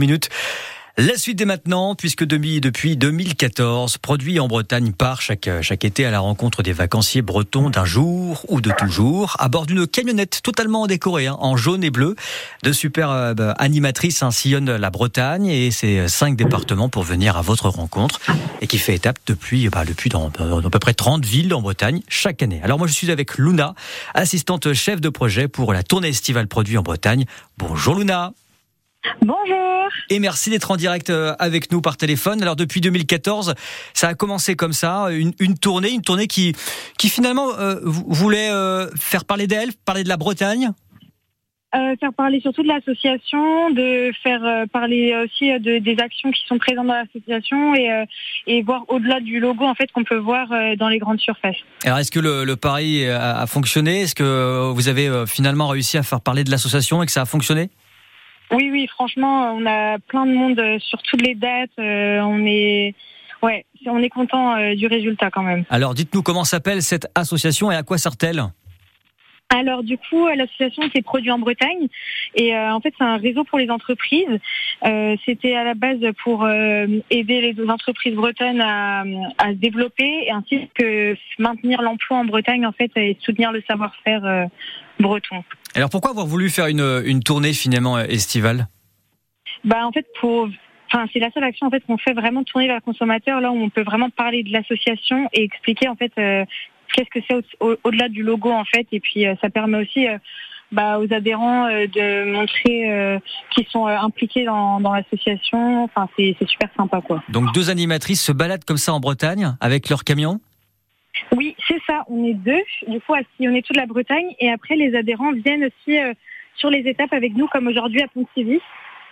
minutes. La suite est maintenant, puisque depuis 2014, produit en Bretagne part chaque, chaque été à la rencontre des vacanciers bretons d'un jour ou de toujours, à bord d'une camionnette totalement décorée, hein, en jaune et bleu. De superbes animatrices hein, sillonnent la Bretagne et ses cinq départements pour venir à votre rencontre, et qui fait étape depuis, bah, depuis dans, dans à peu près 30 villes en Bretagne chaque année. Alors moi je suis avec Luna, assistante chef de projet pour la tournée estivale produit en Bretagne. Bonjour Luna. Bonjour. Et merci d'être en direct euh, avec nous par téléphone. Alors depuis 2014, ça a commencé comme ça, une, une tournée, une tournée qui, qui finalement euh, voulait euh, faire parler d'elle, parler de la Bretagne. Euh, faire parler surtout de l'association, de faire parler aussi de, des actions qui sont présentes dans l'association et, et voir au-delà du logo en fait qu'on peut voir dans les grandes surfaces. Alors est-ce que le, le pari a, a fonctionné? Est-ce que vous avez finalement réussi à faire parler de l'association et que ça a fonctionné? Oui, oui, franchement, on a plein de monde sur toutes les dates. Euh, on est, ouais, on est content euh, du résultat quand même. Alors, dites-nous comment s'appelle cette association et à quoi sert-elle? Alors du coup, l'association c'est Produit en Bretagne et euh, en fait c'est un réseau pour les entreprises. Euh, C'était à la base pour euh, aider les entreprises bretonnes à, à, se développer et ainsi que maintenir l'emploi en Bretagne en fait et soutenir le savoir-faire breton. Alors pourquoi avoir voulu faire une, une tournée finalement estivale? Bah en fait pour Enfin, c'est la seule action en fait qu'on fait vraiment tourner vers le consommateur là où on peut vraiment parler de l'association et expliquer en fait euh, qu'est-ce que c'est au-delà du logo en fait et puis euh, ça permet aussi euh, bah, aux adhérents de montrer qu'ils sont impliqués dans, dans l'association. Enfin, c'est super sympa quoi. Donc deux animatrices se baladent comme ça en Bretagne avec leur camion? Oui, c'est ça. On est deux. Du coup, on est toute la Bretagne et après les adhérents viennent aussi sur les étapes avec nous comme aujourd'hui à Pontivy.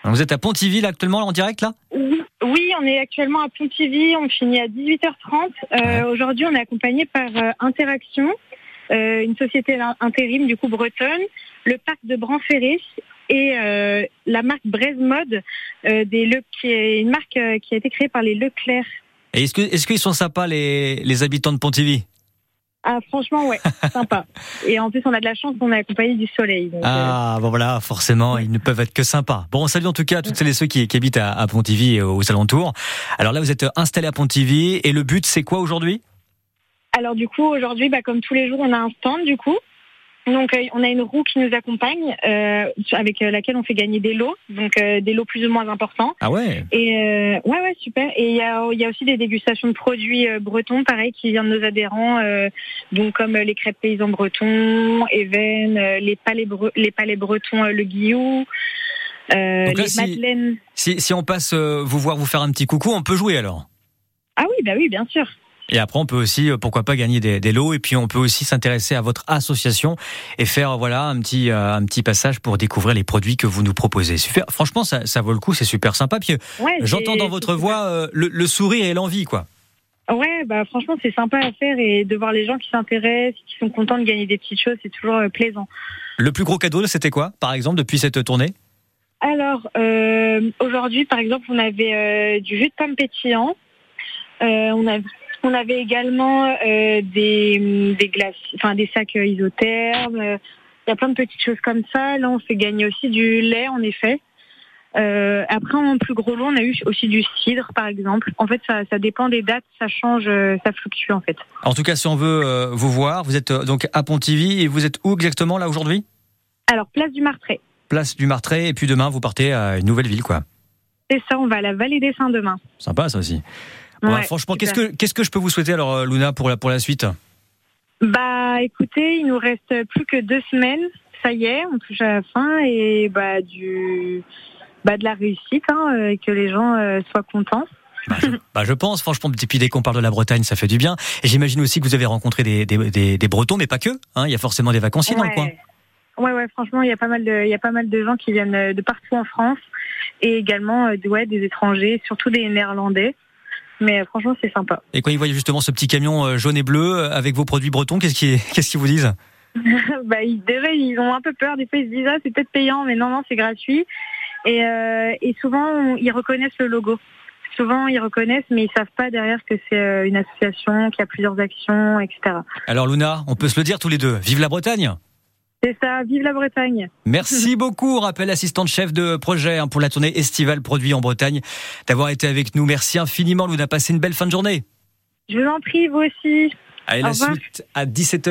Vous êtes à Pontivy actuellement en direct là? Oui, on est actuellement à Pontivy, on finit à 18h30. Euh, Aujourd'hui, on est accompagné par euh, Interaction, euh, une société intérim du coup bretonne, le parc de Branferré et euh, la marque Braise Mode, euh, des Le, qui est une marque qui a été créée par les Leclerc. Et est-ce que est-ce qu'ils sont sympas les, les habitants de Pontivy? Ah, franchement, ouais, sympa. Et en plus, on a de la chance qu'on est accompagné du soleil. ah, euh, bon voilà, forcément, ils ne peuvent être que sympas. Bon, salut en tout cas toutes celles et ceux qui, qui habitent à, à, Pontivy et aux alentours. Alors là, vous êtes installé à Pontivy et le but, c'est quoi aujourd'hui? Alors du coup, aujourd'hui, bah, comme tous les jours, on a un stand du coup. Donc euh, on a une roue qui nous accompagne, euh, avec euh, laquelle on fait gagner des lots, donc euh, des lots plus ou moins importants. Ah ouais? Et euh, ouais ouais super. Et il y a il y a aussi des dégustations de produits bretons, pareil, qui viennent de nos adhérents, donc comme les crêpes paysans bretons, Even, les palais les palais bretons, le guillou. les si, madeleines. Si, si on passe vous voir vous faire un petit coucou, on peut jouer alors? Ah oui bah oui bien sûr. Et après, on peut aussi, euh, pourquoi pas, gagner des, des lots. Et puis, on peut aussi s'intéresser à votre association et faire, voilà, un petit, euh, un petit passage pour découvrir les produits que vous nous proposez. Super. Franchement, ça, ça vaut le coup. C'est super sympa. Puis, ouais, j'entends dans votre voix euh, le, le, sourire et l'envie, quoi. Ouais, bah franchement, c'est sympa à faire et de voir les gens qui s'intéressent, qui sont contents de gagner des petites choses, c'est toujours plaisant. Le plus gros cadeau, c'était quoi, par exemple, depuis cette tournée? Alors, euh, aujourd'hui, par exemple, on avait du jus de pomme pétillant. on avait on avait également euh, des, des glaces, enfin des sacs isothermes. Euh, il y a plein de petites choses comme ça. Là, on fait gagner aussi du lait, en effet. Euh, après, en plus gros lot, on a eu aussi du cidre, par exemple. En fait, ça, ça dépend des dates, ça change, ça fluctue, en fait. En tout cas, si on veut vous voir, vous êtes donc à Pontivy et vous êtes où exactement là aujourd'hui? Alors, place du Martret. Place du Martret, et puis demain, vous partez à une nouvelle ville, quoi. C'est ça, on va à la Vallée des Saints demain. Sympa, ça aussi. Ouais, franchement, qu'est-ce que qu'est-ce que je peux vous souhaiter alors, euh, Luna, pour la pour la suite? Bah, écoutez, il nous reste plus que deux semaines. Ça y est, on touche à la fin et bah du bah de la réussite, hein, euh, que les gens euh, soient contents. Bah je, bah je, pense, franchement, depuis dès qu'on parle de la Bretagne, ça fait du bien. Et j'imagine aussi que vous avez rencontré des, des, des, des Bretons, mais pas que. Hein, il y a forcément des vacanciers ouais. dans le coin. Ouais, ouais, franchement, il y a pas mal de, il y a pas mal de gens qui viennent de partout en France et également ouais, des étrangers, surtout des Néerlandais. Mais franchement, c'est sympa. Et quand ils voient justement ce petit camion euh, jaune et bleu euh, avec vos produits bretons, qu'est-ce qu'ils qu'est-ce qu'ils vous disent? Bah, ils, déjà, ils ont un peu peur. Des fois, ils se disent, ah, c'est peut-être payant, mais non, non, c'est gratuit. Et, euh, et souvent, ils reconnaissent le logo. Souvent, ils reconnaissent, mais ils savent pas derrière que c'est euh, une association, qu'il y a plusieurs actions, etc. Alors, Luna, on peut se le dire tous les deux. Vive la Bretagne C'est ça, vive la Bretagne. Merci beaucoup, rappel assistante chef de projet hein, pour la tournée estivale produit en Bretagne, d'avoir été avec nous. Merci infiniment, nous a passé une belle fin de journée. Je vous en prie, vous aussi. Allez, la suite à 17h.